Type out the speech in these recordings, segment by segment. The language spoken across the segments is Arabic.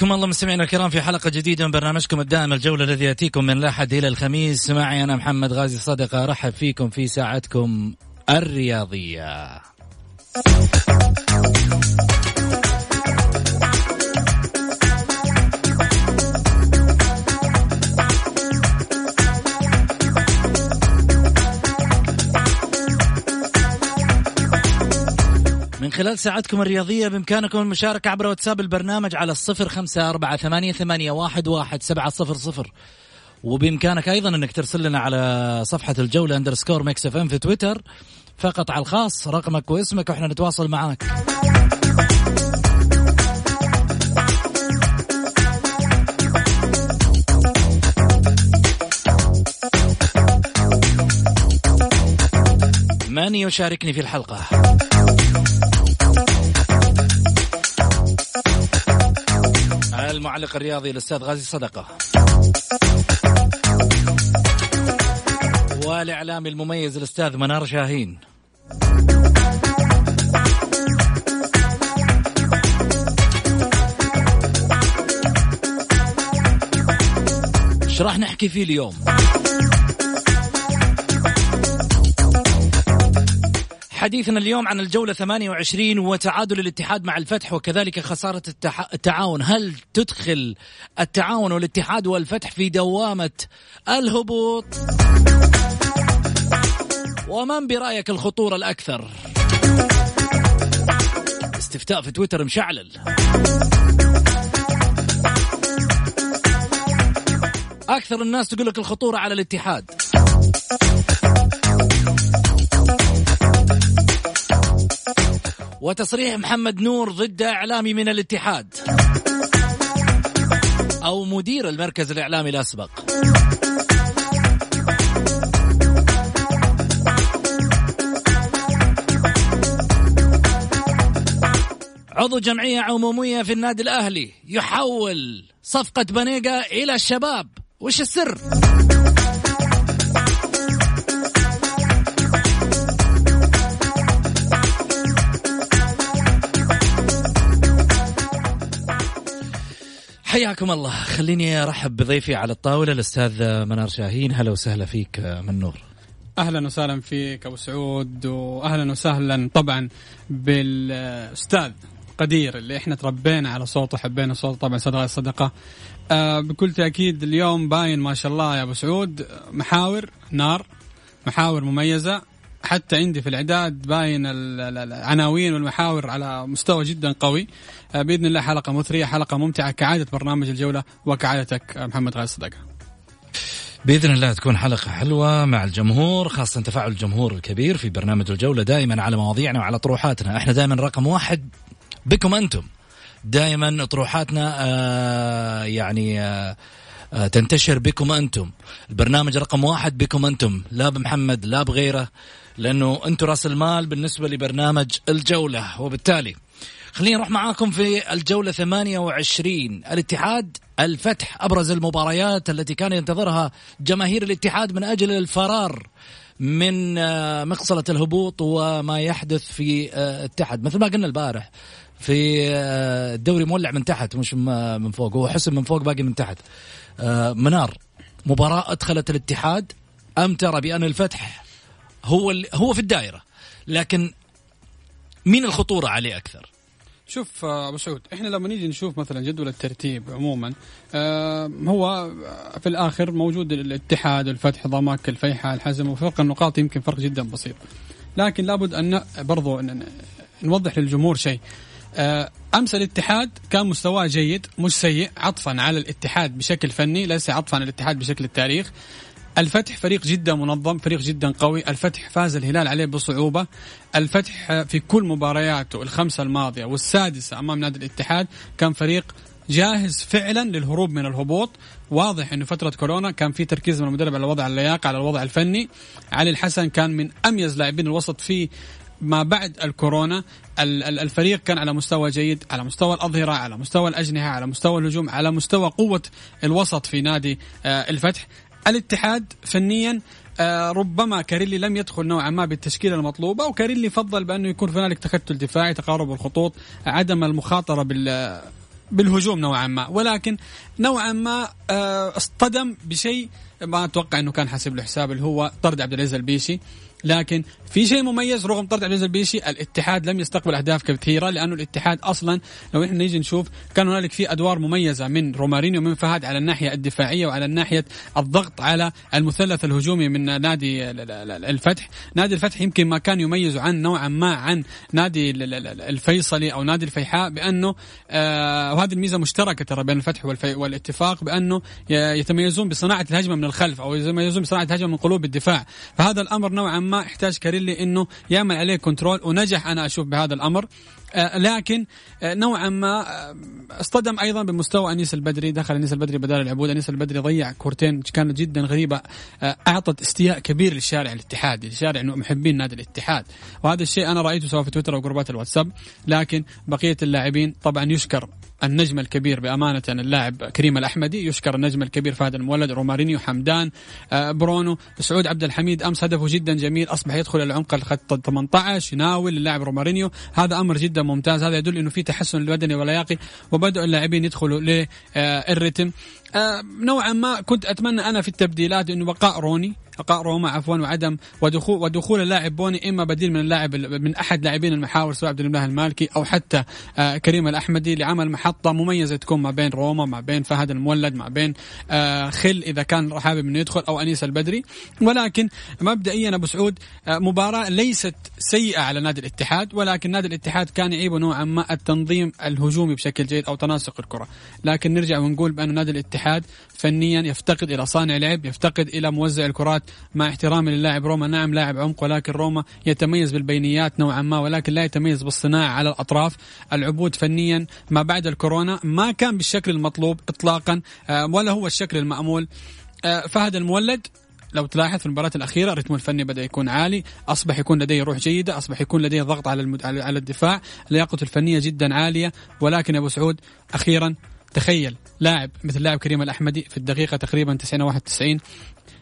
حياكم الله مستمعينا الكرام في حلقة جديدة من برنامجكم الدائم الجولة الذي يأتيكم من الأحد إلى الخميس. معي أنا محمد غازي صدقة أرحب فيكم في ساعتكم الرياضية. من خلال ساعتكم الرياضية بإمكانكم المشاركة عبر واتساب البرنامج على الصفر خمسة أربعة ثمانية, ثمانية واحد, واحد سبعة صفر صفر. وبإمكانك أيضا أنك ترسل لنا على صفحة الجولة underscore Mix FM في تويتر فقط على الخاص رقمك واسمك وإحنا نتواصل معاك. من يشاركني في الحلقة؟ المعلق الرياضي الأستاذ غازي صدقة. والإعلامي المميز الأستاذ منار شاهين. إيش راح نحكي فيه اليوم؟ حديثنا اليوم عن الجولة 28 وتعادل الاتحاد مع الفتح وكذلك خسارة التعاون. هل تدخل التعاون والاتحاد والفتح في دوامة الهبوط؟ ومن برأيك الخطورة الأكثر؟ استفتاء في تويتر مشعلل. أكثر الناس تقول لك الخطورة على الاتحاد. وتصريح محمد نور ضد إعلامي من الاتحاد. أو مدير المركز الإعلامي الأسبق. عضو جمعية عمومية في النادي الأهلي يحول صفقة بنيقة إلى الشباب. وش السر؟ حياكم الله. خليني أرحب بضيفي على الطاولة الأستاذ منار شاهين. هلا وسهلا فيك من نور. أهلا وسهلا فيك أبو سعود واهلا وسهلا طبعا بالأستاذ قدير اللي إحنا تربينا على صوته حبينا صوته طبعا صدقة صدقة. آه بكل تأكيد اليوم باين ما شاء الله يا أبو سعود محاور نار محاور مميزة. حتى عندي في الإعداد باين العناوين والمحاور على مستوى جدا قوي. آه، بإذن الله حلقة مثرية حلقة ممتعة كعادة برنامج الجولة وكعادتك آه، محمد غاز صدقه بإذن الله تكون حلقة حلوة مع الجمهور خاصة تفاعل الجمهور الكبير في برنامج الجولة دائما على مواضيعنا وعلى طروحاتنا. إحنا دائما رقم واحد بكم أنتم؟ دائما طروحاتنا آه يعني آه آه تنتشر بكم أنتم. البرنامج رقم واحد بكم أنتم؟ لا بمحمد لا بغيره. لأنه أنتم رأس المال بالنسبة لبرنامج الجولة. وبالتالي خلينا نروح معاكم في الجولة 28 الاتحاد الفتح أبرز المباريات التي كان ينتظرها جماهير الاتحاد من أجل الفرار من آه، مقصلة الهبوط وما يحدث في آه، التحت مثل ما قلنا البارح في آه، الدوري مولع من تحت مش من فوق. هو حسن من فوق باقي من تحت. منار مباراة أدخلت الاتحاد. أم ترى بأن الفتح؟ هو هو في الدائرة. لكن مين الخطورة عليه أكثر؟ شوف آه، أبو سعود إحنا لما نيجي نشوف مثلا جدول الترتيب عموما آه هو في الآخر موجود الاتحاد الفتح ضمك الفيحاء الحزم وفرق النقاط يمكن فرق جدا بسيط. لكن لابد أن برضو أن نوضح للجمهور شيء. آه، أمس الاتحاد كان مستواه جيد مش سيء عطفا على الاتحاد بشكل فني ليس عطفا على الاتحاد بشكل التاريخ. الفتح فريق جدا منظم فريق جدا قوي. الفتح فاز الهلال عليه بصعوبة. الفتح في كل مبارياته الخمسة الماضية والسادسة أمام نادي الاتحاد كان فريق جاهز فعلا للهروب من الهبوط. واضح إنه فترة كورونا كان في تركيز من المدرب على وضع اللياقة على الوضع الفني. علي الحسن كان من أميز لاعبين الوسط في ما بعد الكورونا. الفريق كان على مستوى جيد على مستوى الأظهرة على مستوى الأجنحة على مستوى الهجوم على مستوى قوة الوسط في نادي آه، الفتح. الاتحاد فنيا آه، ربما كاريلي لم يدخل نوعا ما بالتشكيلة المطلوبة وكاريلي فضل بأنه يكون هنالك تكتل دفاعي تقارب الخطوط عدم المخاطرة بال بالهجوم نوعا ما. ولكن نوعا ما آه، اصطدم بشيء ما أتوقع إنه كان حاسب له حساب اللي هو طرد عبد العزيز البيشي. لكن في شيء مميز رغم طرد عبد البيشي الاتحاد لم يستقبل أهداف كثيرة لأنه الاتحاد أصلا لو إحنا نيجي نشوف كان هنالك في أدوار مميزة من رومارينيو ومن فهد على الناحية الدفاعية وعلى الناحيه الضغط على المثلث الهجومي من نادي الفتح، نادي الفتح يمكن ما كان يميز عن نوعا ما عن نادي الفيصلي أو نادي الفيحاء بأنه آه وهذه الميزة مشتركة ترى بين الفتح والاتفاق بأنه يتميزون بصناعة الهجمة من الخلف أو يتميزون بصناعة الهجمة من قلوب الدفاع، فهذا الأمر نوعا ما احتاج كاريلي إنه يعمل عليه control ونجح أنا أشوف بهذا الأمر. آه، لكن آه، نوعا ما آه، اصطدم أيضا بمستوى أنيس البدري. دخل أنيس البدري بدال العبود. أنيس البدري ضيع كورتين كانت جدا غريبة. أعطت استياء كبير للشارع الاتحادي لشارع محبين نادي الاتحاد. وهذا الشيء أنا رأيته سواء في تويتر أو جروبات الواتساب. لكن بقية اللاعبين طبعا يشكر النجم الكبير بأمانة اللاعب كريم الأحمدي. يشكر النجم الكبير فهد المولد رومارينيو حمدان برونو سعود عبد الحميد. أمس هدفه جدا جميل أصبح يدخل إلى عمق الخط 18 يناول اللاعب رومارينيو. هذا أمر جدا ممتاز. هذا يدل إنه في تحسن البدني واللياقي وبدأوا اللاعبين يدخلوا لل rythme آه، نوعا ما كنت أتمنى أنا في التبديلات إنه بقاء روني بقاء روما عفوا وعدم ودخول ودخول اللاعب بوني إما بديل من اللاعب من أحد لاعبين المحاور سواء عبد الله المالكي أو حتى آه كريم الأحمدي لعمل محطة مميزة تكون ما بين روما ما بين فهد المولد ما بين آه خل إذا كان حابب إنه يدخل أو أنيس البدري. ولكن مبدئيا أبو سعود مباراة ليست سيئة على نادي الاتحاد ولكن نادي الاتحاد كان يعيبه نوعا ما التنظيم الهجومي بشكل جيد أو تناسق الكرة. لكن نرجع ونقول بأن نادي الاتحاد فنيا يفتقد إلى صانع لعب يفتقد إلى موزع الكرات مع احترامي للاعب روما. نعم لاعب عمق ولكن روما يتميز بالبينيات نوعا ما ولكن لا يتميز بالصناعة على الأطراف. العبود فنيا ما بعد الكورونا ما كان بالشكل المطلوب اطلاقا آه، ولا هو الشكل المأمول. آه، فهد المولد لو تلاحظ في المباراة الأخيرة الرتم الفني بدأ يكون عالي أصبح يكون لديه روح جيدة أصبح يكون لديه ضغط على المد... على الدفاع. لياقته الفنية جدا عالية ولكن يا أبو سعود أخيرا تخيل لاعب مثل لاعب كريم الأحمدي في الدقيقة تقريبا 90 91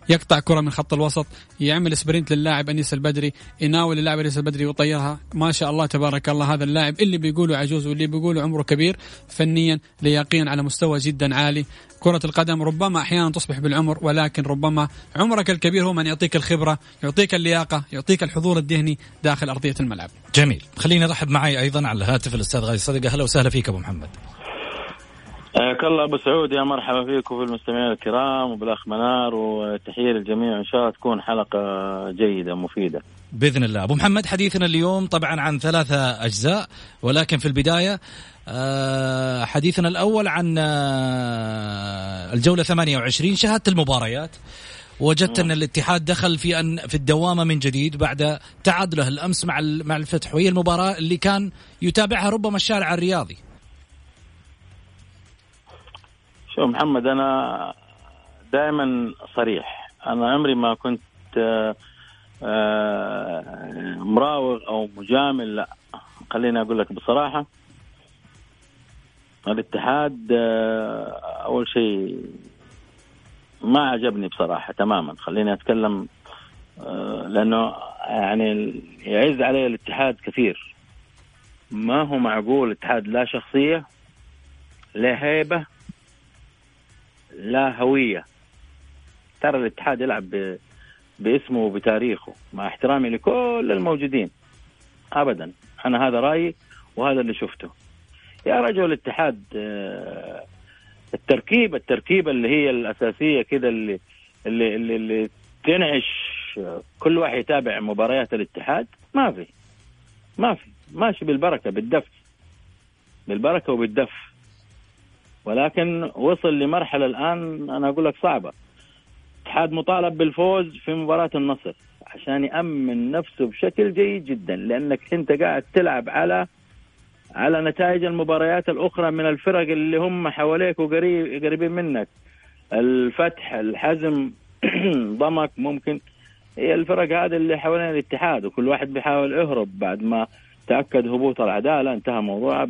يقطع كرة من خط الوسط يعمل سبرنت للاعب أنيس البدري يناول اللاعب أنيس البدري ويطيرها. ما شاء الله تبارك الله هذا اللاعب اللي بيقولوا عجوز واللي بيقولوا عمره كبير فنيا لياقيا على مستوى جدا عالي. كرة القدم ربما أحيانا تصبح بالعمر ولكن ربما عمرك الكبير هو من يعطيك الخبرة يعطيك اللياقة يعطيك الحضور الذهني داخل أرضية الملعب. جميل. خليني أرحب معي أيضا على الهاتف الأستاذ غازي صدقة أهلا وسهلا فيك أبو محمد. حياك الله أبو سعود يا مرحبا فيكم وفي المستمعين الكرام وبالأخ منار وتحية للجميع ان شاء الله تكون حلقة جيدة مفيدة. بإذن الله، أبو محمد حديثنا اليوم طبعا عن ثلاثة أجزاء ولكن في البداية آه، حديثنا الأول عن آه، الجولة 28 شاهدت المباريات وجدت أن الاتحاد دخل في أن في الدوامة من جديد بعد تعادله الأمس مع مع الفتح وهي المباراة اللي كان يتابعها ربما الشارع الرياضي. شوف محمد أنا دائما صريح. أنا عمري ما كنت آه، مراوغ أو مجامل لا. خليني أقول لك بصراحة الاتحاد آه، أول شيء ما عجبني بصراحة تماما. خليني أتكلم آه، لأنه يعني يعز علي الاتحاد كثير. ما هو معقول الاتحاد لا شخصية لا هيبة لا هوية. ترى الاتحاد يلعب باسمه وبتاريخه مع احترامي لكل الموجودين. ابدا. أنا هذا رأيي وهذا اللي شفته. يا رجل الاتحاد آه، التركيبة التركيبة اللي هي الأساسية كذا اللي اللي اللي, اللي تنعش كل واحد يتابع مباريات الاتحاد ما في. ما في. ماشي بالبركة بالدف بالبركة وبالدف ولكن وصل لمرحلة الآن أنا أقول لك صعبة. الاتحاد مطالب بالفوز في مباراة النصر عشان يأمن نفسه بشكل جيد جدا لأنك أنت قاعد تلعب على على نتائج المباريات الأخرى من الفرق اللي هم حواليك وقريب قريبين منك. الفتح الحزم ضمك ممكن. هي الفرق هذه اللي حوالين الاتحاد وكل واحد بيحاول يهرب بعد ما تأكد هبوط العدالة انتهى موضوع.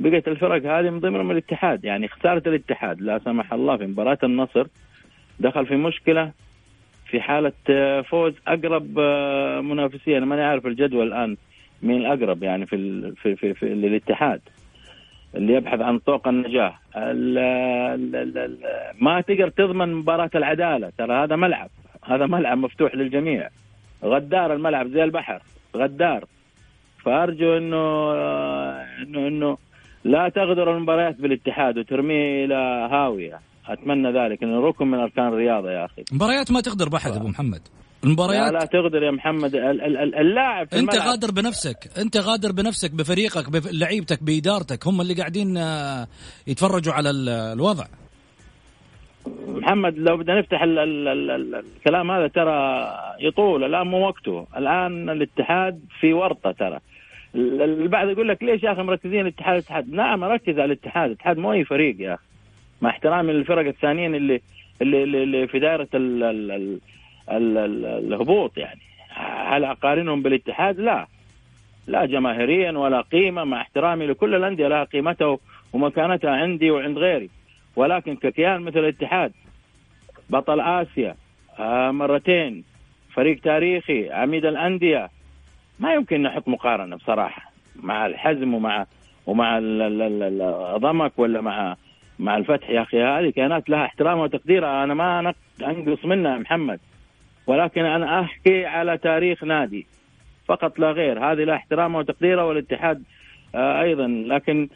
بقت الفرق هذه من ضمنهم الاتحاد. يعني خساره الاتحاد لا سمح الله في مباراة النصر دخل في مشكلة في حالة فوز أقرب منافسية. أنا ماني عارف الجدول الآن مين الأقرب يعني في ال في في, في للاتحاد. اللي يبحث عن طوق النجاة. ال ال ال ما تقدر تضمن مباراة العدالة. ترى هذا ملعب. هذا ملعب مفتوح للجميع. غدار الملعب زي البحر. غدار. فأرجو إنه إنه إنه لا تغدر المباريات بالاتحاد وترميه إلى هاوية. أتمنى ذلك انه ركن من أركان الرياضة يا أخي. مباريات ما تغدر بحد أبو محمد. المباريات لا, لا تغدر يا محمد. اللاعب أنت الملعب. غادر بنفسك أنت غادر بنفسك بفريقك بلعيبتك بإدارتك. هم اللي قاعدين آه، يتفرجوا على الوضع. محمد لو بدنا نفتح ال ال ال ال الكلام هذا ترى يطول الآن مو وقته. الآن الاتحاد في ورطة ترى. البعض يقول لك ليش يا أخي مركزين الاتحاد؟ الاتحاد. نعم اركز على الاتحاد. الاتحاد مو أي فريق يا أخي. مع احترامي للفرق الثانيين اللي اللي, اللي في دائرة ال ال ال ال ال الهبوط يعني. هل أقارنهم بالاتحاد؟ لا. لا جماهيريا ولا قيمة. مع احترامي لكل الأندية لها قيمتها ومكانتها عندي وعند غيري. ولكن ككيان مثل الاتحاد بطل آسيا آه مرتين فريق تاريخي عميد الأندية ما يمكن نحط مقارنة بصراحة مع الحزم ومع ومع الضمك ولا مع مع الفتح يا أخي. هذه كيانات لها احترامها وتقديرها. أنا ما أنقص منها محمد. ولكن أنا أحكي على تاريخ نادي. فقط لا غير. هذه لها احترامها وتقديرها والاتحاد آه أيضا. لكن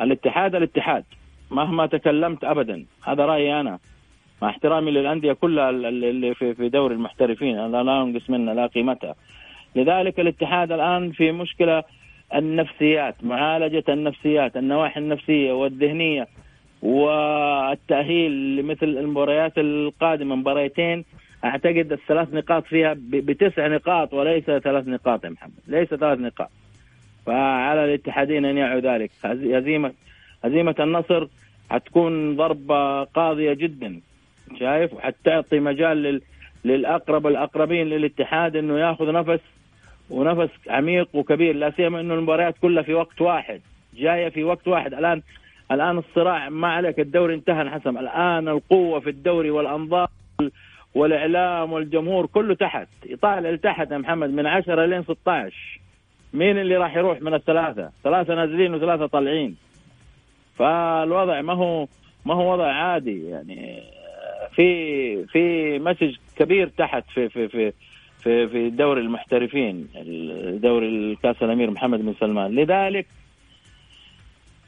الاتحاد الاتحاد مهما تكلمت ابدا. هذا رأيي أنا. مع احترامي للأندية كلها اللي في دوري المحترفين. أنا لا أنقص منها لا قيمتها. لذلك الاتحاد الآن في مشكلة النفسيات معالجة النفسيات النواحي النفسية والذهنية والتأهيل لمثل المباريات القادمة مباريتين أعتقد الثلاث نقاط فيها بتسع نقاط وليس ثلاث نقاط يا محمد ليس ثلاث نقاط. فعلى الاتحادين أن يعوا ذلك. هزيمه هزيمة النصر حتكون ضربة قاضية جدا شايف؟ وحتعطي مجال لل للأقرب الأقربين للاتحاد إنه ياخذ نفس ونفس عميق وكبير لا سيما إنه المباريات كلها في وقت واحد جاية في وقت واحد. الآن الآن الصراع ما عليك الدوري انتهى انحسم. الآن القوة في الدوري والأنظار والإعلام والجمهور كله تحت. يطالع لتحت يا محمد من 10 لين 16 مين اللي راح يروح من الثلاثة؟ ثلاثة نازلين وثلاثة طالعين. فالوضع ما هو ما هو وضع عادي. يعني في في message كبير تحت في في في في في دوري المحترفين دوري الكاس الأمير محمد بن سلمان. لذلك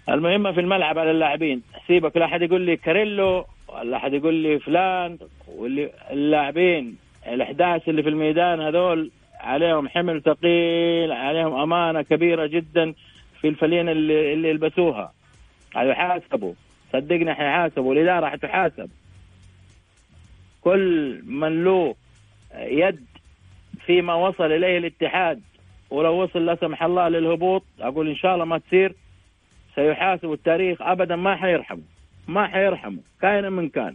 المهمه في الملعب على اللاعبين سيبك لا أحد يقول لي كاريلو ولا أحد يقول لي فلان واللي اللاعبين ال11 اللي في الميدان هذول عليهم حمل ثقيل عليهم أمانة كبيرة جدا في الفلين اللي اللي يلبسوها. حيحاسبوا صدقني حيحاسبوا الإدارة حتحاسب كل من له يد فيما وصل إليه الاتحاد. ولو وصل لا سمح الله للهبوط أقول إن شاء الله ما تصير. سيحاسب التاريخ ابدا ما حيرحمه. ما حيرحمه كائنا من كان.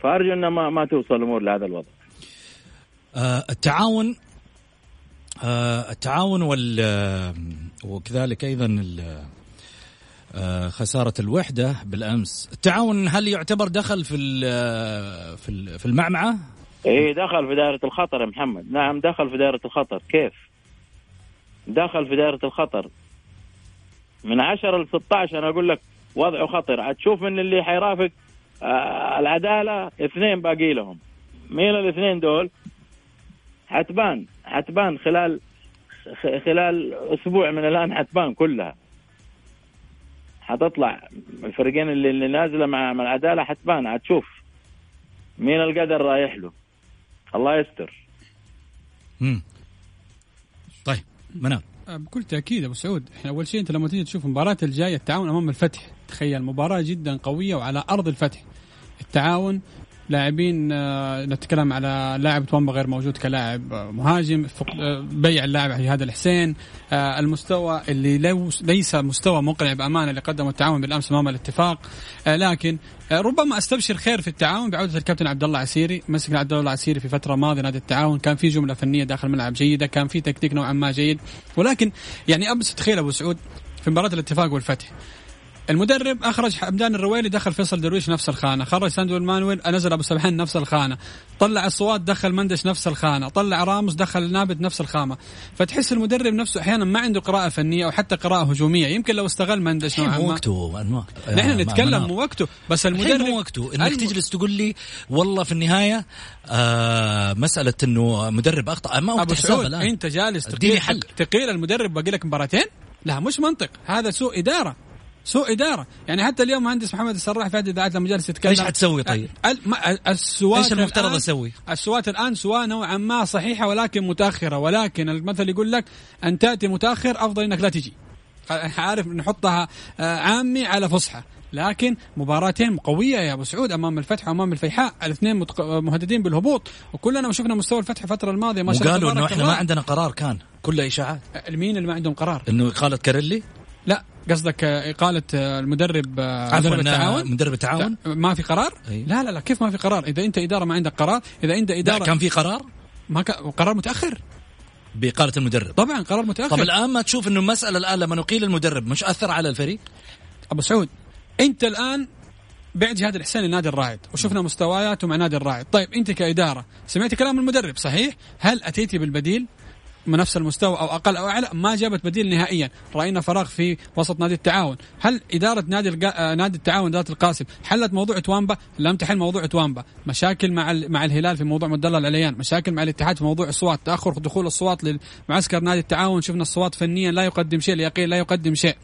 فأرجو ان ما ما توصل الأمور لهذا الوضع. آه التعاون آه التعاون وال وكذلك أيضا آه خسارة الوحدة بالأمس. التعاون هل يعتبر دخل في في في المعمعة؟ إيه دخل في دائرة الخطر يا محمد. نعم دخل في دائرة الخطر. كيف؟ دخل في دائرة الخطر. من 10 ل 16 أنا أقول لك وضعه خطر. حتشوف من اللي حيرافق آه العدالة اثنين باقي لهم. مين الاثنين دول؟ حتبان. حتبان خلال خلال أسبوع من الآن حتبان كلها. حتطلع الفريقين اللي, اللي نازلة مع مع العدالة حتبان. حتشوف مين القدر رايح له. الله يستر. امم طيب منال. بكل تأكيد أبو سعود إحنا أول شيء أنت لما تيجي تشوف المباراة الجاية التعاون أمام الفتح تخيل مباراة جدا قوية وعلى أرض الفتح. التعاون لاعبين آه، نتكلم على لاعب تومبا غير موجود كلاعب آه، مهاجم آه، بيع اللاعب هذا الحسين. المستوى اللي ليس مستوى مقنع بأمانة اللي قدمه التعاون بالأمس أمام الاتفاق. لكن ربما أستبشر خير في التعاون بعودة الكابتن عبد الله عسيري. مسك عبد الله عسيري في فترة ماضية نادي التعاون. كان في جملة فنية داخل الملعب جيدة كان في تكتيك نوعا ما جيد. ولكن يعني ابس تخيل أبو سعود في مباراة الاتفاق والفتح. المدرب أخرج حمدان الرويلي دخل فيصل درويش نفس الخانة. خرج ساندو مانويل نزل أبو سبحان نفس الخانة. طلع الصوات دخل مندش نفس الخانة. طلع راموس دخل نابت نفس الخامة. فتحس المدرب نفسه أحيانا ما عنده قراءة فنية أو حتى قراءة هجومية. يمكن لو استغل مندش نوعا ما. وقته نحن نتكلم مو وقته. بس المدرب مو وقته. إنك الم... تجلس تقول لي والله في النهاية آه مسألة إنه مدرب أخطأ. ما وقت حساب الآن. أنت جالس تقيل حل. تقيل المدرب باقي لك مباراتين؟ لا مش منطق. هذا سوء إدارة. سوء إدارة يعني حتى اليوم مهندس محمد السراح في عدد إذاعات لما جالس يتكلم إيش حتسوي طيب؟ السوات إيش المفترض أسوي؟ السوات الآن سواء نوعا ما صحيحة ولكن متأخرة ولكن المثل يقول لك أن تأتي متأخر أفضل إنك لا تجي عارف نحطها آه، عامي على فصحى لكن مباراتين قوية يا أبو سعود أمام الفتح وأمام الفيحاء الاثنين. مهددين بالهبوط وكلنا شفنا مستوى الفتح الفترة الماضية ما شاء الله وقالوا إنه إحنا ما عندنا قرار كان كله إشاعات مين اللي ما عندهم قرار؟ إنه اقاله كاريلي؟ لا قصدك اقاله المدرب عفوا التعاون؟ مدرب التعاون؟ ما في قرار؟ أي. لا لا لا كيف ما في قرار؟ إذا أنت إدارة ما عندك قرار إذا أنت إدارة كان في قرار؟ ما ك... قرار متأخر. بإقالة المدرب. طبعا قرار متأخر. طب الآن ما تشوف أنه المسألة الآن لما نقيل المدرب مش أثر على الفريق؟ أبو سعود أنت الآن بعت جهاد الحسين لنادي الرائد وشفنا مستوياته مع نادي الرائد. طيب أنت كإدارة سمعت كلام المدرب صحيح؟ هل أتيتي بالبديل؟ من نفس المستوى أو أقل أو أعلى ما جابت بديل نهائيا. رأينا فراغ في وسط نادي التعاون. هل إدارة نادي القا... آه، نادي التعاون ذات القاسم حلت موضوع توامبا لم تحل موضوع توامبا مشاكل مع ال... مع الهلال في موضوع مدلل العليان مشاكل مع الاتحاد في موضوع الصوات. تأخر دخول الصوات لمعسكر نادي التعاون. شفنا الصوات فنيا لا يقدم شيء اليقين لا يقدم شيء.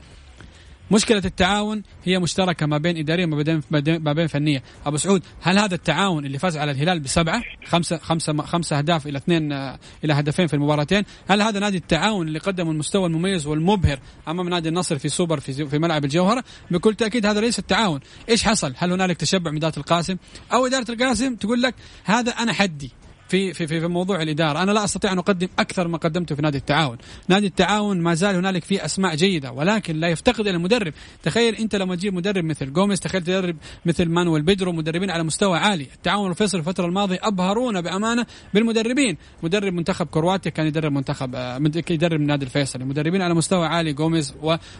مشكلة التعاون هي مشتركة ما بين إدارية ما بين ما بين فنية، أبو سعود هل هذا التعاون اللي فاز على الهلال بسبعة خمسة خمسة خمسة أهداف إلى اثنين إلى هدفين في المباراتين، هل هذا نادي التعاون اللي قدم المستوى المميز والمبهر أمام نادي النصر في سوبر في في ملعب الجوهرة؟ بكل تأكيد هذا ليس التعاون، إيش حصل؟ هل هنالك تشبع من إدارة القاسم؟ أو إدارة القاسم تقول لك هذا أنا حدي في في في موضوع الإدارة، أنا لا أستطيع أن أقدم أكثر ما قدمته في نادي التعاون، نادي التعاون ما زال هنالك فيه أسماء جيدة ولكن لا يفتقد إلى المدرب، تخيل أنت لما تجيب مدرب مثل جوميز، تخيل تدرب مثل مانويل بيدرو مدربين على مستوى عالي، التعاون الفيصل الفترة الماضية أبهرونا بأمانة بالمدربين، مدرب منتخب كرواتيا كان يدرب منتخب آه، يدرب النادي الفيصلي، مدربين على مستوى عالي جوميز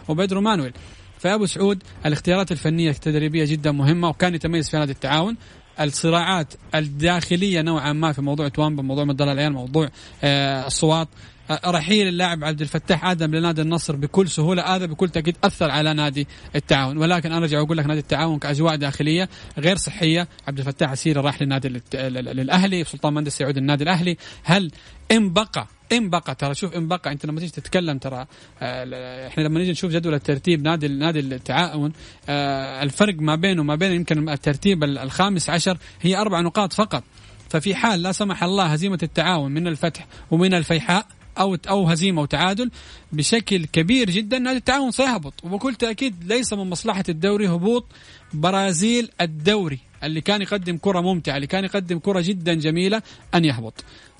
وبيدرو مانويل. فأبو سعود الاختيارات الفنية التدريبية جدا مهمة وكان يتميز في نادي التعاون. الصراعات الداخلية نوعا ما في موضوع توامبا موضوع مدلل العيال موضوع آه الصوات. آه، رحيل اللاعب عبد الفتاح آدم لنادي النصر بكل سهولة هذا بكل تأكيد أثر على نادي التعاون. ولكن أنا أرجع أقول لك نادي التعاون كأجواء داخلية غير صحية. عبد الفتاح عسيري راح للنادي للأهلي سلطان مندس يعود النادي الأهلي. هل إن بقى إن بقى ترى شوف إن بقى أنت لما تيجي تتكلم ترى آه، إحنا لما نيجي نشوف جدول الترتيب نادي نادي التعاون آه، الفرق ما بينه وما بين يمكن الترتيب الخامس عشر هي أربع نقاط فقط. ففي حال لا سمح الله هزيمة التعاون من الفتح ومن الفيحاء أو أو هزيمة وتعادل بشكل كبير جدا نادي التعاون سيهبط. وبكل تأكيد ليس من مصلحة الدوري هبوط برازيل الدوري. اللي كان يقدم كرة ممتعة اللي كان يقدم كرة جدا جميلة أن يهبط.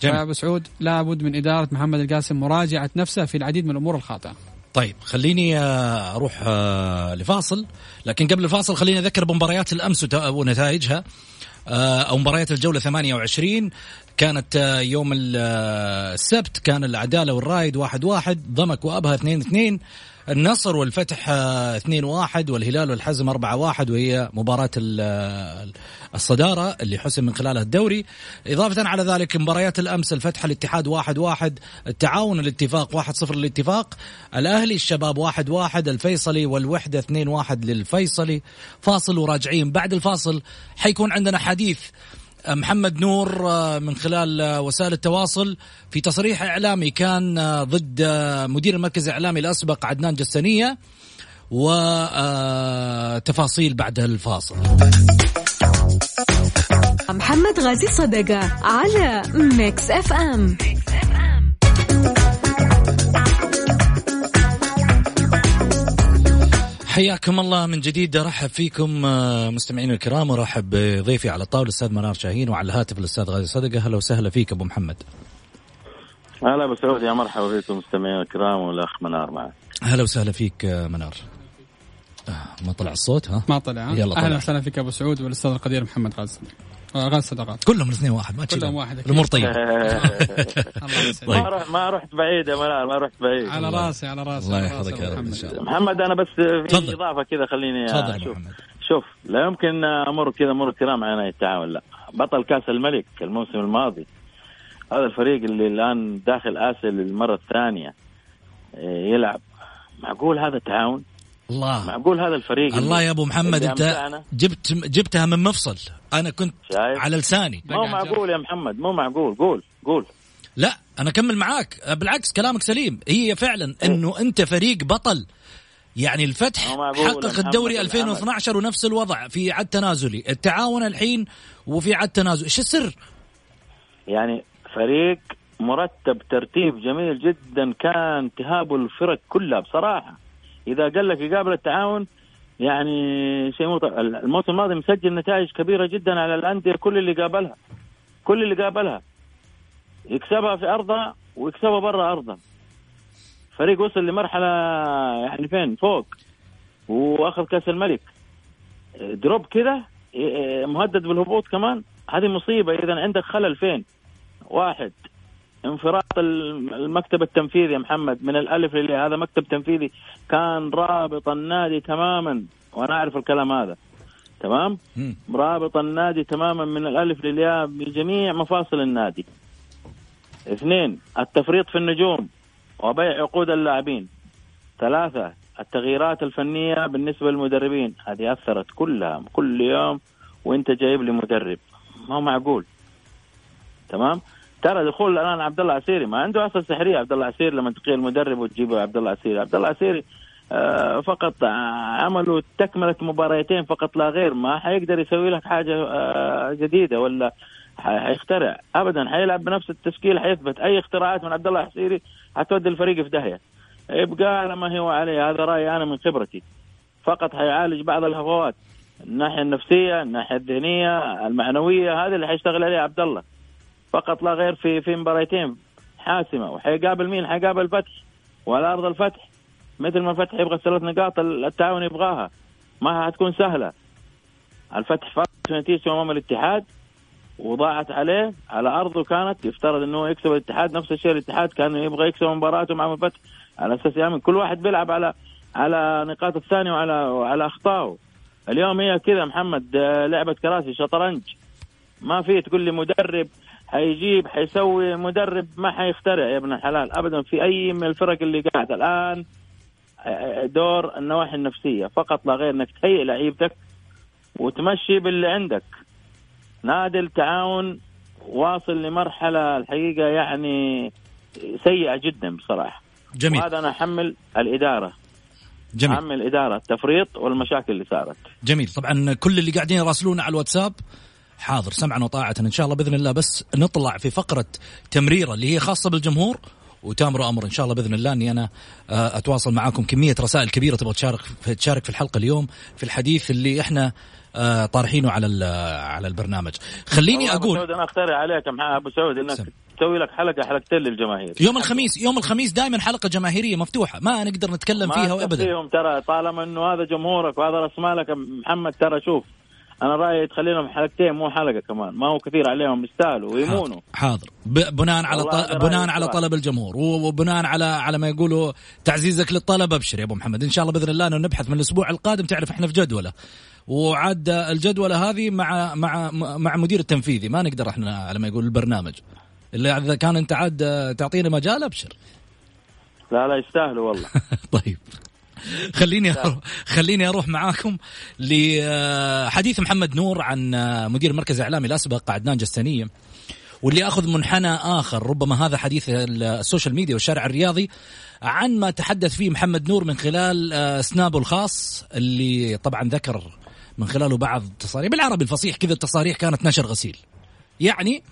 أبو سعود لابد من إدارة محمد القاسم مراجعة نفسه في العديد من الأمور الخاطئة. طيب خليني آه، أروح آه، لفاصل. لكن قبل الفاصل خليني أذكر بمباريات الأمس ونتائجها آه، أو مباريات الجولة 28 كانت يوم السبت كان العداله والرايد واحد واحد ضمك وأبها اثنين اثنين. النصر والفتح 2-1 والهلال والحزم 4-1 وهي مباراة الصدارة اللي حسم من خلالها الدوري. إضافة على ذلك مباريات الأمس الفتح الاتحاد 1-1 التعاون الاتفاق 1-0 للاتفاق الأهلي الشباب 1-1 الفيصلي والوحدة 2-1 للفيصلي فاصل وراجعين. بعد الفاصل حيكون عندنا حديث محمد نور آه، من خلال آه، وسائل التواصل في تصريح إعلامي كان آه، ضد مدير المركز الإعلامي الأسبق عدنان جستنيه وتفاصيل بعد الفاصل. محمد غازي صدقة على Mix FM حياكم الله من جديد. أرحب فيكم آه، مستمعينا الكرام وارحب بضيفي على الطاوله الأستاذ منار شاهين وعلى الهاتف الأستاذ غازي صدقة. أهلا وسهلا فيك أبو محمد. هلا أبو سعود يا مرحبا بكم مستمعينا الكرام والأخ منار معك. أهلا وسهلا فيك آه، منار. آه، ما طلع الصوت ها؟ ما طلع. ها؟ يلا طلع. أهلا وسهلا فيك أبو سعود والأستاذ القدير محمد غازي آه، غاز صدقات. كلهم الاثنين واحد ما كلهم هم. واحد. الأمور طيبة. طيب. ما رحت ما رحت بعيد يا منار ما رحت بعيد. على راسي على راسي. الله يحفظك يا رب إن محمد. شاء الله. محمد أنا بس في تفضل. إضافة كذا خليني تفضل محمد. شوف لا يمكن أمر كذا أمر على نهايه التعاون لا. بطل كأس الملك الموسم الماضي. هذا الفريق اللي الآن داخل آسيا للمرة الثانية إيه، يلعب. معقول هذا التعاون الله. معقول هذا الفريق الله يا أبو محمد أنت؟ جبت جبتها من مفصل. أنا كنت شايف؟ على لساني. مو معقول يا محمد مو معقول. قول قول. لا أنا أكمل معاك. بالعكس كلامك سليم. هي فعلا إنه أنت فريق بطل. يعني الفتح حقق محمد الدوري العمل. 2012 ونفس الوضع في عد تنازلي. التعاون الحين وفي عد تنازلي. إيش السر؟ يعني فريق مرتب ترتيب جميل جدا. كان تهابه الفرق كلها بصراحة. إذا قال لك يقابل التعاون يعني شيء مو. الموسم الماضي مسجل نتائج كبيرة جدا على الأندية كل اللي قابلها كل اللي قابلها. يكسبها في أرضها ويكسبها برا أرضها. فريق وصل لمرحلة يعني فين؟ فوق. وأخذ كأس الملك. دروب كذا إيه، مهدد بالهبوط كمان. هذه مصيبة. اذا عندك خلل فين؟ واحد انفراط الم- المكتب التنفيذي يا محمد من الألف للياء هذا مكتب تنفيذي كان رابط النادي تماما وأنا أعرف الكلام هذا. تمام. رابط النادي تماما من الألف للياء بجميع مفاصل النادي. اثنين التفريط في النجوم وبيع عقود اللاعبين. ثلاثة التغييرات الفنية بالنسبة للمدربين. هذه أثرت كلها كل يوم وأنت جايب لي مدرب ما هو معقول؟ تمام؟ ترى دخول الآن عبد الله عسيري ما عنده اصل سحرية. عبد الله عسيري لما تقيل مدرب وتجيب عبد الله عسيري. عبد الله عسيري آه، فقط عملوا تكمله مباريتين فقط لا غير. ما حيقدر يسوي لك حاجة آه، جديدة ولا حيخترع. ابدا حيلعب بنفس التشكيل حيثبت. أي اختراعات من عبد الله عسيري حتودي الفريق في داهية. يبقى على ما هو عليه. هذا رأيي أنا من خبرتي. فقط حيعالج بعض الهفوات. الناحية النفسية الناحية الذهنية المعنوية هذه اللي حيشتغل عليها عبد الله. فقط لا غير في في مباريتين. حاسمة وحيقابل مين؟ حيقابل الفتح. وعلى أرض الفتح. مثل ما الفتح يبغى الثلاث نقاط التعاون يبغاها. ما حتكون سهلة. الفتح فاز نتيجه أمام الاتحاد وضاعت عليه على أرضه كانت يفترض إنه يكسب الاتحاد. نفس الشيء الاتحاد كان يبغى يكسب مباراته مع الفتح. على أساس يامن كل واحد بيلعب على على نقاط الثاني وعلى وعلى أخطائه. اليوم هي كذا محمد. آه، لعبة كراسي شطرنج. ما في تقول لي مدرب حيجيب حيسوي مدرب ما حيخترع يا ابن الحلال ابدا في أي من الفرق اللي قاعدة الآن. دور النواحي النفسية فقط لا غير إنك تهيئ لعيبتك وتمشي باللي عندك. نادي التعاون واصل لمرحلة الحقيقة يعني سيئة جدا بصراحة. جميل. وهذا أنا أحمل الإدارة. جميل. أحمل الاداره التفريط والمشاكل اللي صارت. جميل. طبعا كل اللي قاعدين يراسلونا على الواتساب حاضر سمعا وطاعة إن شاء الله بإذن الله. بس نطلع في فقرة تمريرة اللي هي خاصة بالجمهور وتامر أمر إن شاء الله بإذن الله إني أنا آه، أتواصل معاكم كمية رسائل كبيرة تبغى تشارك في تشارك في الحلقة اليوم في الحديث اللي إحنا آه، طارحينه على على البرنامج. خليني والله أبو أقول سعود أنا اخترع عليك أبو سعود إنك سم. تسوي لك حلقة حلقتين للجماهير. يوم الخميس يوم الخميس دائما حلقة جماهيرية مفتوحة ما نقدر نتكلم فيها ما ابدا. فيهم ترى طالما إنه هذا جمهورك وهذا رأس مالك محمد ترى شوف أنا رأيي تخلي لهم حلقتين مو حلقة كمان. ما هو كثير عليهم يستاهلوا ويمونوا. حاضر, حاضر. بناء على بناء على. طلب الجمهور. وبناء على على ما يقولوا تعزيزك للطلب أبشر يا أبو محمد. إن شاء الله بإذن الله إنه نبحث من الأسبوع القادم. تعرف إحنا في جدولة. وعاد الجدولة هذه مع مع مع مدير التنفيذي. ما نقدر إحنا على ما يقول البرنامج. إلا إذا كان أنت عاد تعطينا مجال أبشر. لا لا يستاهلوا والله. طيب. خليني أروح خليني أروح معاكم لحديث محمد نور عن مدير المركز الاعلامي الأسبق عدنان جستنيه واللي اخذ منحنى آخر. ربما هذا حديث ال social media والشارع الرياضي عن ما تحدث فيه محمد نور من خلال آه، سنابه الخاص اللي طبعا ذكر من خلاله بعض التصاريح بالعربي الفصيح كذا التصاريح كانت نشر غسيل. يعني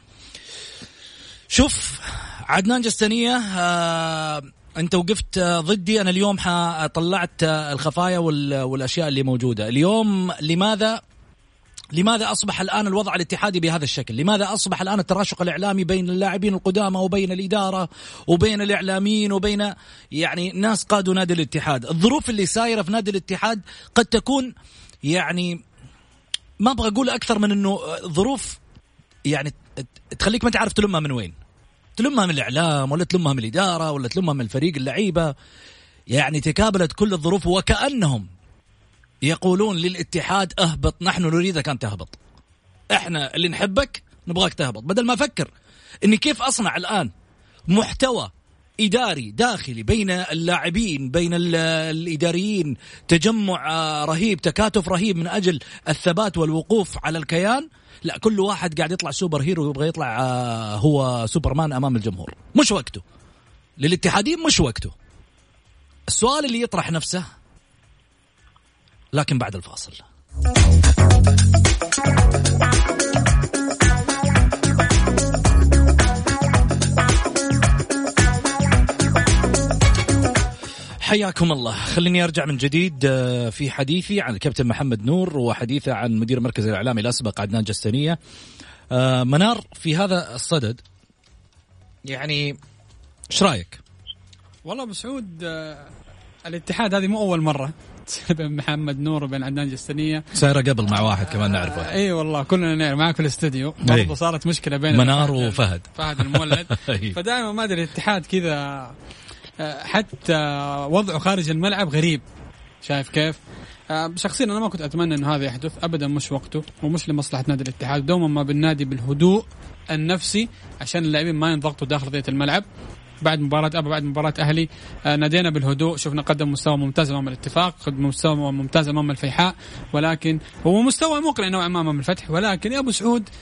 شوف عدنان جستنية آه، انت وقفت ضدي أنا اليوم طلعت الخفايا والاشياء اللي موجودة اليوم لماذا لماذا أصبح الآن الوضع الاتحادي بهذا الشكل؟ لماذا أصبح الآن التراشق الإعلامي بين اللاعبين القدامى وبين الإدارة وبين الإعلاميين وبين يعني ناس قادوا نادي الاتحاد؟ الظروف اللي سايرة في نادي الاتحاد قد تكون يعني ما أبغى أقول أكثر من إنه ظروف يعني تخليك ما تعرف تلمها من وين. تلمها من الإعلام ولا تلمها من الإدارة ولا تلمها من الفريق اللعيبة؟ يعني تكابلت كل الظروف وكأنهم يقولون للاتحاد اهبط نحن نريدك أن تهبط. إحنا اللي نحبك نبغاك تهبط. بدل ما أفكر اني كيف أصنع الآن محتوى إداري داخلي بين اللاعبين بين الإداريين تجمع رهيب تكاتف رهيب من أجل الثبات والوقوف على الكيان لا كل واحد قاعد يطلع super hero ويبغى يطلع آه، هو سوبرمان أمام الجمهور. مش وقته. للاتحادين مش وقته. السؤال اللي يطرح نفسه لكن بعد الفاصل. حياكم الله. خليني أرجع من جديد آه، في حديثي عن الكابتن محمد نور وحديثه عن مدير مركز الإعلامي الأسبق عدنان جسنيه آه، منار في هذا الصدد يعني إيش رأيك؟ والله ابو سعود آه، الاتحاد هذه مو أول مرة بين محمد نور وبين عدنان جسنيه سايره قبل مع واحد كمان نعرفه. إي أيوة والله كلنا نعرف معك في الاستديو برضه صارت مشكلة بين منار وفهد. فهد المولد. فدائما ما أدري الاتحاد كذا آه، حتى وضعه خارج الملعب غريب. شايف كيف؟ آه، شخصيا أنا ما كنت أتمنى إنه هذا يحدث ابدا مش وقته ومش لمصلحة نادي الاتحاد. دوما ما بالنادي بالهدوء النفسي عشان اللاعبين ما ينضغطوا داخل ارضيه الملعب. بعد مباراة أبا بعد مباراة أهلي آه نادينا بالهدوء. شفنا قدم مستوى ممتاز أمام الاتفاق قدم مستوى ممتاز أمام الفيحاء ولكن هو مستوى مقنع نوعا ما أمام الفتح ولكن يا أبو سعود آه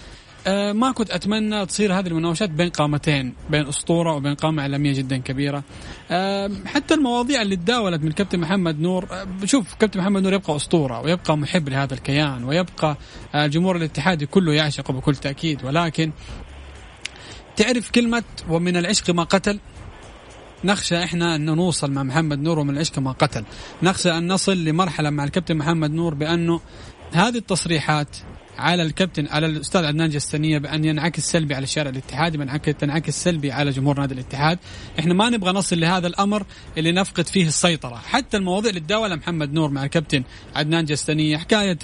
ما كنت أتمنى تصير هذه المناوشات بين قامتين بين أسطورة وبين قامة إعلامية جدا كبيرة. آه حتى المواضيع اللي تداولت من كابتن محمد نور آه شوف كابتن محمد نور يبقى أسطورة ويبقى محب لهذا الكيان ويبقى آه، الجمهور الاتحادي كله يعشقه بكل تأكيد. ولكن تعرف كلمة ومن العشق ما قتل نخشى إحنا أن نوصل مع محمد نور ومن العشق ما قتل نخشى أن نصل لمرحلة مع الكابتن محمد نور بأنه هذه التصريحات على الكابتن على الأستاذ عدنان جستنية بأن ينعكس سلبي على الشارع الاتحادي بانعكس تنعكس سلبي على جمهور نادي الاتحاد، إحنا ما نبغى نصل لهذا الأمر اللي نفقد فيه السيطرة، حتى المواضيع اللي تداولها محمد نور مع الكابتن عدنان جستنية حكاية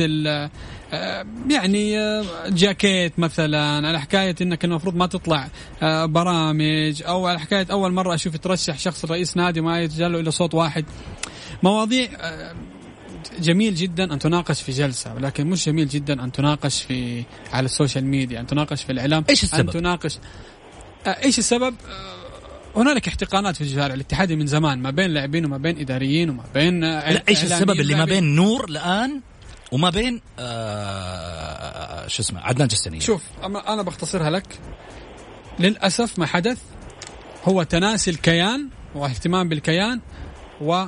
آه، يعني آه، جاكيت مثلا على حكاية إنك المفروض ما تطلع آه، برامج أو على حكاية أول مرة أشوف يترشح شخص رئيس نادي وما يتجلى إلا صوت واحد. مواضيع جميل جدا أن تناقش في جلسة ولكن مش جميل جدا أن تناقش في على ال social media أن تناقش في الإعلام إيش السبب؟ أن تناقش إيش السبب؟ هنالك احتقانات في الشارع الاتحادي من زمان ما بين لاعبين وما بين إداريين وما بين لا إيش السبب اللي ما بين نور الآن وما بين آه شو اسمه عدنان جستنيه شوف أنا بختصرها لك للأسف ما حدث هو تناسي الكيان واهتمام بالكيان و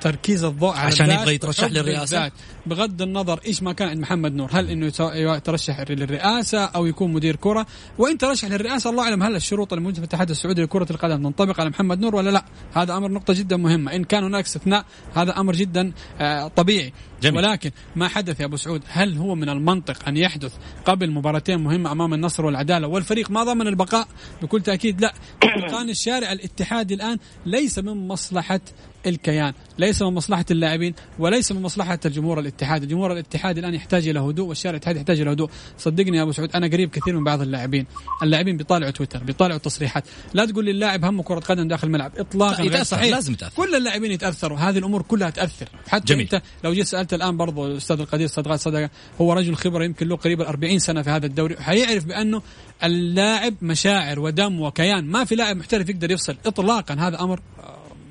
تركيز الضوء على عشان يبغى يترشح للرئاسة؟ بغض النظر إيش ما كان عند محمد نور هل إنه يترشح للرئاسة أو يكون مدير كرة؟ وإن ترشح للرئاسة الله أعلم هل الشروط الموجودة في الاتحاد السعودي لكرة القدم تنطبق على محمد نور ولا لا؟ هذا أمر نقطة جدا مهمة. إن كان هناك استثناء هذا أمر جدا آه، طبيعي. جميل. ولكن ما حدث يا أبو سعود؟ هل هو من المنطق أن يحدث قبل مباراتين مهمة أمام النصر والعدالة والفريق ما ضمن البقاء؟ بكل تأكيد لا. كان الشارع الاتحادي الآن ليس من مصلحة الكيان ليس من مصلحة اللاعبين وليس من مصلحة الجمهور الاتحاد الجمهور الاتحاد الآن يحتاج إلى هدوء والشارع الاتحادي يحتاج إلى هدوء. صدقني يا أبو سعود أنا قريب كثير من بعض اللاعبين. اللاعبين بيطالعوا تويتر بيطالعوا تصريحات. لا تقول لي اللاعب همه كرة قدم داخل الملعب. إطلاقا غير صحيح. لازم يتأثر. كل اللاعبين يتأثروا. هذه الأمور كلها تأثر. حتى جميل. أنت لو جيت سألت الآن برضو الأستاذ القدير صدقات صدقة هو رجل خبرة يمكن له قريب 40 سنة في هذا الدوري حيعرف بأنه اللاعب مشاعر ودم وكيان. ما في لاعب محترف يقدر يفصل إطلاقا. هذا أمر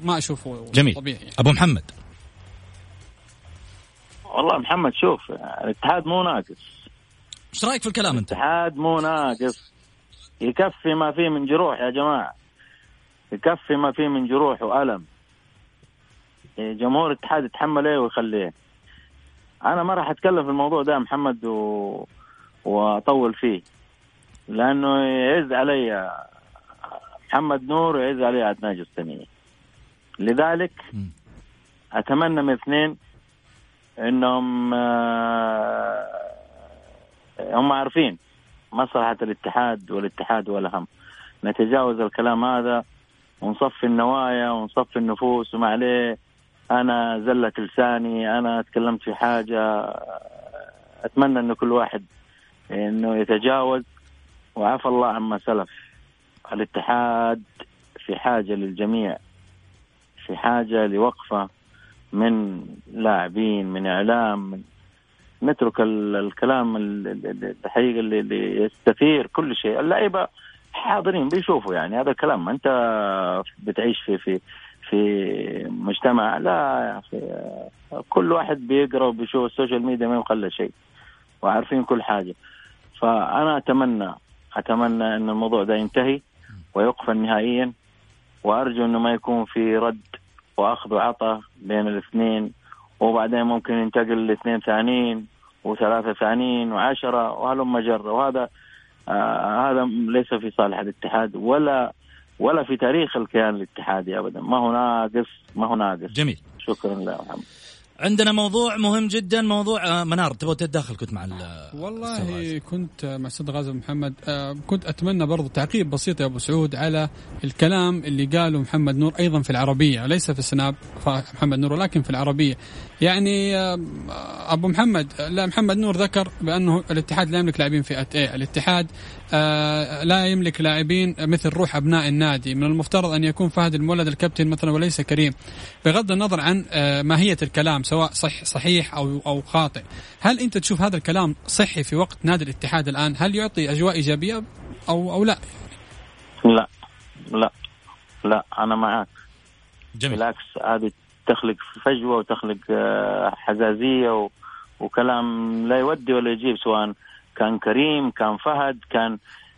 ما أشوفه جميل. طبيعي. أبو محمد. والله محمد شوف الاتحاد مو ناقص. إيش رأيك في الكلام أنت؟ الاتحاد مو ناقص. يكفي ما فيه من جروح يا جماعة. يكفي ما فيه من جروح وألم. جمهور الاتحاد يتحمل إيه ويخليه. أنا ما راح أتكلم في الموضوع ده محمد و... وأطول فيه. لأنه يعز علي محمد نور ويعز علي عدنان جستنيه لذلك. أتمنى من اثنين إنهم آه، هم عارفين مصلحة الاتحاد والاتحاد ولا هم نتجاوز الكلام هذا ونصفي النوايا ونصفي النفوس. وما عليه أنا زلت لساني أنا تكلمت في حاجة أتمنى انه كل واحد إنه يتجاوز. وعفى الله عما سلف. الاتحاد في حاجة للجميع في حاجة لوقفة. من لاعبين من إعلام من نترك ال- الكلام ال- ال- ال- الحقيقة اللي- يستثير كل شيء. اللعيبة حاضرين بيشوفوا يعني هذا الكلام. أنت بتعيش في في في مجتمع لا يا أخي كل واحد بيقرأ وبيشوف السوشيال ميديا ما يخلى شيء وعارفين كل حاجة. فأنا اتمنى أتمنى إن الموضوع ده ينتهي ويقفل نهائيا وأرجو إنه ما يكون في رد وأخذ وعطاء بين الاثنين وبعدين ممكن ينتقل لاثنين ثانيين وثلاثة ثانيين وعشرة وهلم جره وهذا آه هذا ليس في صالح الاتحاد ولا ولا في تاريخ الكيان الاتحادي ابدا. ما هو ناقص ما هو ناقص. جميل. شكرا لله محمد. عندنا موضوع مهم جدا موضوع آه، منار تبغى تتدخل كنت مع والله. كنت مع أستاذ غازي محمد آه، كنت أتمنى برضو تعقيب بسيط يا أبو سعود على الكلام اللي قاله محمد نور أيضا في العربية ليس في السناب محمد نور ولكن في العربية يعني آه، أبو محمد لا محمد نور ذكر بأنه الاتحاد لا يملك لاعبين فئه إيه الاتحاد آه، لا يملك لاعبين مثل روح أبناء النادي. من المفترض أن يكون فهد المولد الكابتن مثلا وليس كريم. بغض النظر عن آه، ماهية الكلام سواء صح صحيح أو أو خاطئ. هل أنت تشوف هذا الكلام صحي في وقت نادي الاتحاد الآن؟ هل يعطي أجواء إيجابية أو أو لا؟ لا لا لا أنا معك. جميل. بالعكس هذه تخلق فجوة وتخلق آه، حزازية. وكلام لا يودي ولا يجيب سواء كان كريم كان فهد كان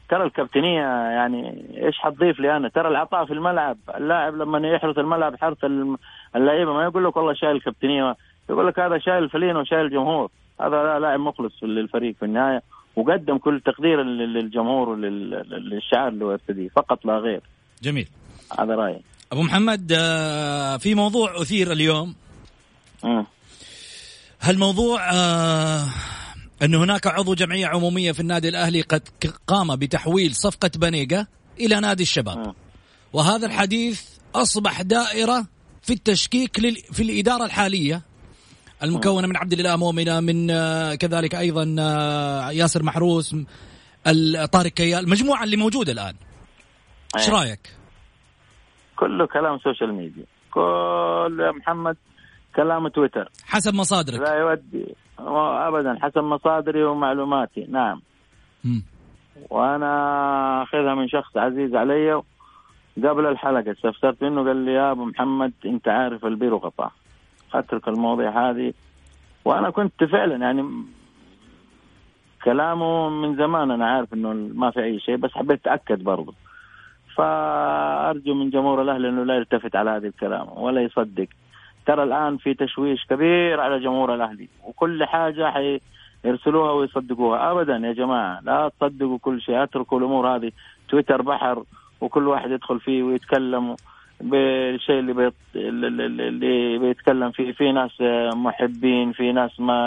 ترى الكابتنية يعني إيش حتضيف لي أنا؟ ترى العطاء في الملعب اللاعب لما يحرث الملعب حرث اللعيبة ما يقول لك والله شايل الكابتنية يقول لك هذا شايل الفلين وشايل الجمهور. هذا لا- لاعب مخلص للفريق في النهاية وقدم كل تقدير لل- للجمهور وللشعار اللي هو فقط لا غير. جميل. هذا رأيي. أبو محمد آه، في موضوع أثير اليوم. هالموضوع آه أن هناك عضو جمعية عمومية في النادي الأهلي قد قام بتحويل صفقة بانيغا إلى نادي الشباب. وهذا الحديث أصبح دائرة في التشكيك. في الإدارة الحالية المكونة من عبد الإله مؤمنة من آه، كذلك أيضا آه، ياسر محروس طارق كيال المجموعة اللي موجودة الآن إيش. رأيك؟ كله كلام social media كل يا محمد كلام تويتر. حسب مصادرك. لا يودي. ابدا حسب مصادري ومعلوماتي. نعم. مم. وأنا أخذها من شخص عزيز علي. قبل الحلقة استفسرت منه قال لي يا أبو محمد أنت عارف البير وغطاه. أترك المواضيع هذه. وأنا كنت فعلا يعني كلامه من زمان أنا عارف إنه ما في أي شيء بس حبيت أتأكد برضه. فأرجو من جمهور الأهلي أنه لا يلتفت على هذا الكلام ولا يصدق. ترى الآن في تشويش كبير على جمهور الأهلي وكل حاجة حي يرسلوها ويصدقوها. ابدا يا جماعة لا تصدقوا كل شيء أتركوا الأمور هذه. تويتر بحر وكل واحد يدخل فيه ويتكلم بالشيء اللي بيت... اللي بيتكلم فيه. في ناس محبين في ناس ما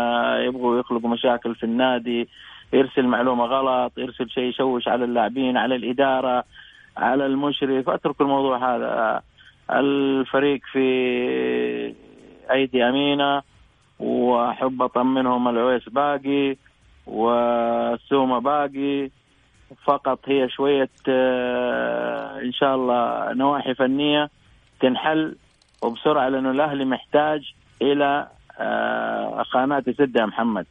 يبغوا يخلقوا مشاكل في النادي. يرسل معلومة غلط يرسل شيء يشوش على اللاعبين على الإدارة. على المشرف. اتركوا الموضوع هذا. الفريق في أيدي أمينة وأحب اطمنهم العويس باقي والسومه باقي. فقط هي شوية آه، إن شاء الله نواحي فنية تنحل وبسرعة لأنه الأهلي محتاج إلى آه، خانات يسد يا محمد.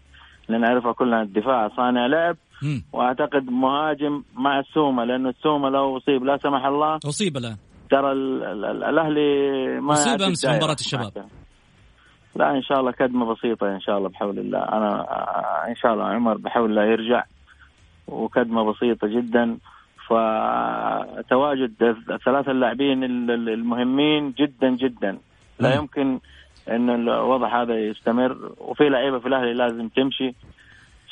اللي نعرفها كلها الدفاع صانع لعب. مم. وأعتقد مهاجم مع السومه لأنه السومه لو أصيب لا سمح الله أصيب الآن ترى ال- ال- ال- الأهلي ما يعدي أمس في. مباراة الشباب. لا إن شاء الله كدمة بسيطة إن شاء الله بحول الله أنا إن شاء الله عمر بحول الله يرجع وكدمة بسيطة جدا فتواجد الثلاثة اللاعبين ال- ال- المهمين جدا جدا لا. يمكن إن الوضع هذا يستمر وفي لعيبة في الأهلي لازم تمشي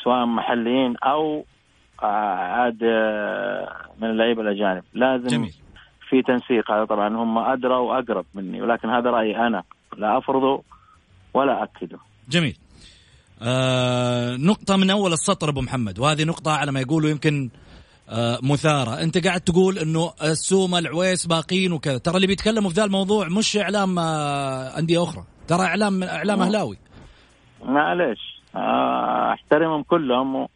سواء محليين أو آه، عاد آه، من اللعيبة الأجانب. لازم جميل. في تنسيق. هذا طبعا هم ادرى وأقرب مني ولكن هذا رأيي أنا. لا أفرضه ولا أكده. جميل. آه نقطة من أول السطر أبو محمد وهذه نقطة على ما يقولوا يمكن آه مثارة. أنت قاعد تقول أنه السومة العويس باقين وكذا. ترى اللي بيتكلموا في ذا الموضوع مش إعلام آه أندية أخرى. ترى إعلام إعلام أهلاوي. معلش آه أحترمهم كلهم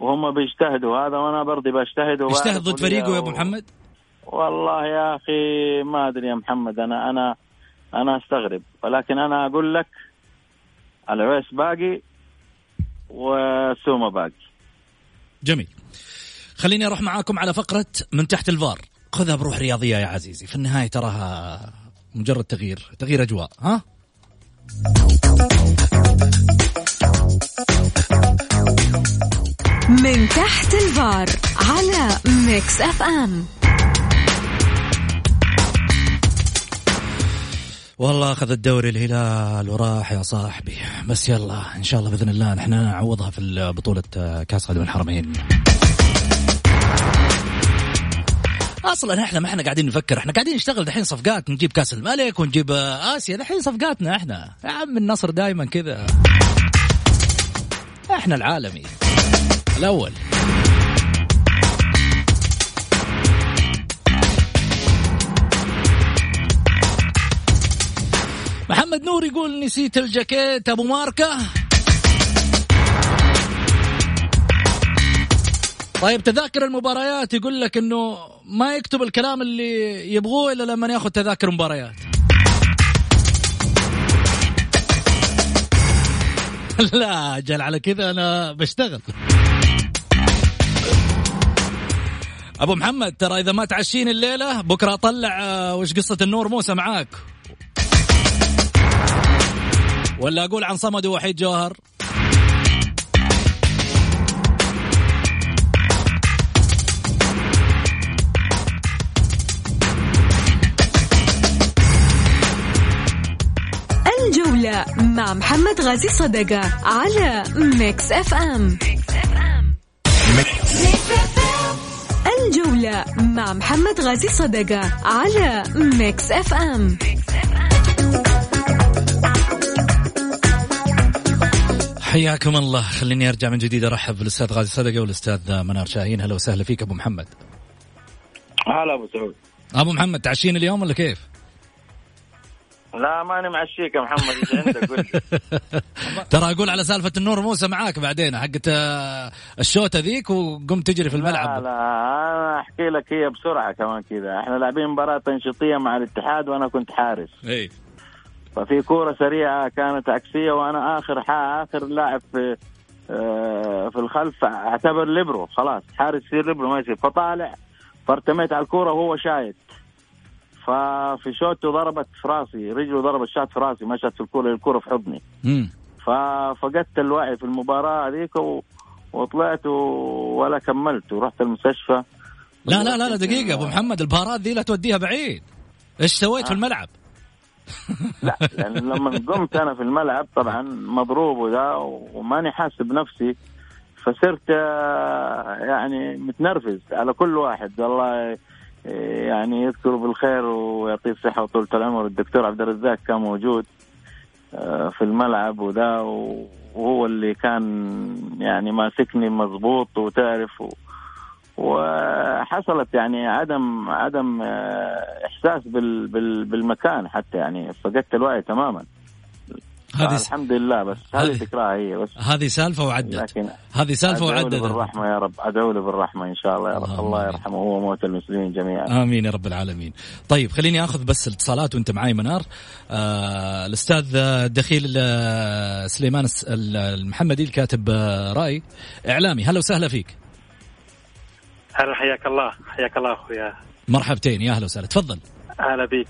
وهم بيجتهدوا. هذا وأنا برضي بجتهد اجتهد ضد فريقه يا أبو محمد؟ والله يا أخي ما أدري يا محمد. أنا أنا أنا أستغرب. ولكن أنا أقول لك العويس باقي وسوما باقي. جميل. خليني أروح معاكم على فقرة من تحت الفار. خذها بروح رياضية يا عزيزي. في النهاية تراها مجرد تغيير تغيير أجواء ها؟ من تحت الفار على Mix FM والله أخذ الدوري الهلال وراح يا صاحبي. بس يلا إن شاء الله بإذن الله نحن نعوضها في بطولة كأس خادم الحرمين أصلا إحنا ما إحنا قاعدين نفكر إحنا قاعدين نشتغل دحين صفقات نجيب كأس الملك ونجيب آسيا دحين صفقاتنا إحنا. يا عم النصر دائما كذا. إحنا العالمي الأول. محمد نور يقول نسيت الجاكيت أبو ماركة. طيب تذاكر المباريات يقول لك إنه ما يكتب الكلام اللي يبغوه إلا لما ياخذ تذاكر مباريات. لا جل على كذا أنا بشتغل. أبو محمد ترى إذا ما تعشيني الليلة بكرة اطلع آه، وش قصة النور؟ موسى معاك. ولا أقول عن صمد وحيد جوهر؟ الجولة مع محمد غازي صدقة على Mix FM الجولة مع محمد غازي صدقة على ميكس اف ام حياكم الله. خليني أرجع من جديد أرحب بالأستاذ غازي صدقة والأستاذ منار شاهين. هلا وسهلا فيك أبو محمد. هلا أبو سعود. أبو محمد تعشينا اليوم ولا كيف؟ لا ماني معشيك يا محمد إيش عندك قول ترى أقول على سالفة النور موسى معاك بعدين حقت آه، الشوطه ذيك وقمت تجري في الملعب. لا لا أنا أحكي لك هي بسرعة كمان كذا. إحنا لاعبين مباراة تنشيطية مع الاتحاد وأنا كنت حارس. إي. ففي كورة سريعة كانت عكسية وأنا آخر آخر لاعب في آه، في الخلف أعتبر ليبرو خلاص حارس يصير ليبرو ما يصير. فطالع فارتميت على الكورة وهو شايت ففي شوته ضربت في راسي رجله ضربت شات في راسي مشت في الكورة الكورة في حضني. ففقدت الوعي في المباراة هذيك و... وطلعت و... ولا كملت ورحت المستشفى. لا لا لا لا دقيقة أبو محمد البهارات ذي لا توديها بعيد. إيش سويت في الملعب؟ لا لأن لما قمت أنا في الملعب طبعا مضروب وذا وماني حاسس بنفسي فصرت آه، يعني متنرفز على كل واحد. الله يعني يذكره بالخير ويعطيه الصحة وطولة العمر. الدكتور عبد الرزاق كان موجود آه، في الملعب وذا وهو اللي كان يعني ماسكني مضبوط وتعرف وحصلت يعني عدم عدم آه، إحساس بال بال بالمكان حتى يعني فقدت الوعي تماما. هذه الحمد لله بس هذه فكرة هي بس هذه سالفة وعدت. هذه سالفة وعدت. بالرحمة يا رب أدعو له بالرحمة إن شاء الله يا رب. الله يرحمه هو موت المسلمين جميعا. آمين يا رب العالمين. طيب خليني أخذ بس الاتصالات وأنت معاي منار. آه الأستاذ الدخيل آه، سليمان المحمدي الكاتب آه، رأي إعلامي. هلا وسهلا فيك. هلا حياك الله. حياك الله أخويا. مرحبتين يا أهلا وسهلا. تفضل. أهلا بك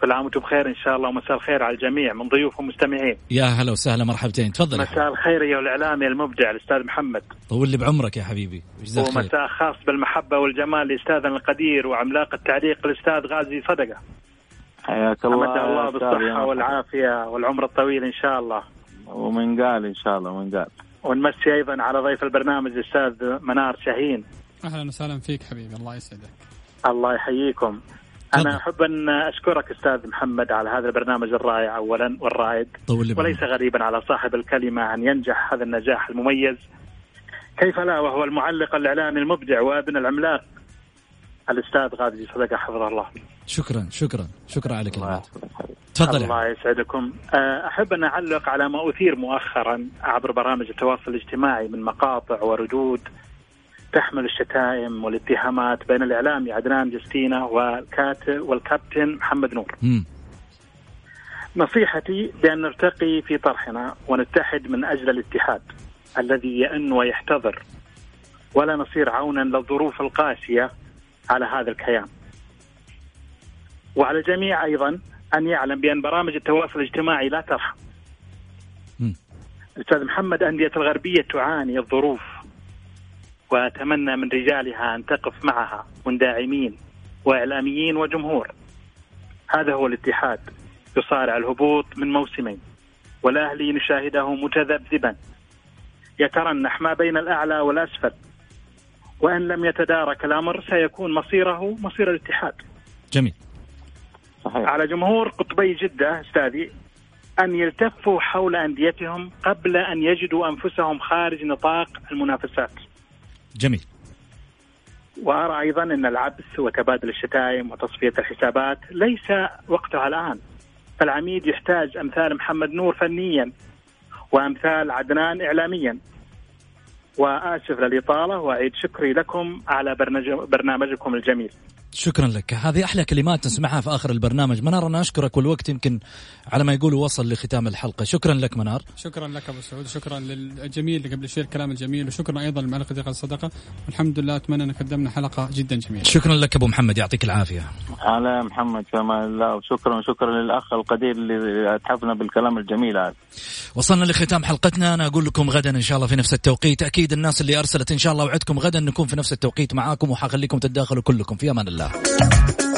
كل عام وأنتم بخير إن شاء الله ومساء الخير على الجميع من ضيوف ومستمعين. يا هلا وسهلا مرحبتين. تفضل مساء الخير يا الإعلامي المبدع الأستاذ محمد. طول لي بعمرك يا حبيبي ومساء خاص بالمحبة والجمال لأستاذنا القدير وعملاق التعليق الأستاذ غازي صدقة. حياك الله الله بالصحة والعافية والعمر الطويل إن شاء الله. ومن قال إن شاء الله من قال. ونمسي أيضا على ضيف البرنامج الأستاذ منار شاهين. أهلا وسهلا فيك حبيبي الله يسعدك. الله يحييكم. أنا أحب أن أشكرك أستاذ محمد على هذا البرنامج الرائع اولا والرائد. وليس غريبا على صاحب الكلمة أن ينجح هذا النجاح المميز. كيف لا؟ وهو المعلق الإعلامي المبدع وابن العملاق. الأستاذ غازي صدقه حفظه الله. شكرا شكرا شكرا على كلمات تفضل الله يسعدكم. أه، أحب أن أعلق على ما أثير مؤخرا عبر برامج التواصل الاجتماعي من مقاطع وردود تحمل الشتائم والاتهامات بين الاعلامي عدنان جستينا والكاتب والكابتن محمد نور. نصيحتي بأن نرتقي في طرحنا ونتحد من أجل الاتحاد الذي يئن ويحتضر ولا نصير عونا للظروف القاسية على هذا الكيان. وعلى الجميع أيضا أن يعلم بأن برامج التواصل الاجتماعي لا ترحم. أستاذ محمد أندية الغربية تعاني الظروف واتمنى من رجالها أن تقف معها منداعمين وإعلاميين وجمهور. هذا هو الاتحاد يصارع الهبوط من موسمين والأهلي نشاهده متذبذبا يترنح ما بين الأعلى والأسفل وإن لم يتدارك الأمر سيكون مصيره مصير الاتحاد. جميل صحيح. على جمهور قطبي جدة أستاذي أن يلتفوا حول أنديتهم قبل أن يجدوا أنفسهم خارج نطاق المنافسات. جميل وأرى أيضا أن العبث وتبادل الشتائم وتصفية الحسابات ليس وقتها الآن. فالعميد يحتاج أمثال محمد نور فنيا وأمثال عدنان اعلاميا. وآسف للإطالة وأعيد شكري لكم على برنامجكم الجميل. شكرا لك. هذه أحلى كلمات نسمعها في آخر البرنامج. منار أنا أشكرك والوقت يمكن على ما يقولوا وصل لختام الحلقة. شكرا لك منار. شكرا لك أبو سعود. شكرا للجميل اللي قبل شوي الكلام الجميل وشكرا أيضا للمعلق دقيقه الصدقة. والحمد لله أتمنى أن قدمنا حلقة جدا جميلة. شكرا لك أبو محمد. يعطيك العافية. على محمد كمان الله وشكرا شكرا للأخ القدير اللي اتحفنا بالكلام الجميل هذا. وصلنا لختام حلقتنا. أنا أقول لكم غدا إن شاء الله في نفس التوقيت. أكيد الناس اللي أرسلت إن شاء الله وعدكم غدا نكون في نفس التوقيت معاكم وحخليكم تتداخلوا كلكم. في أمان الله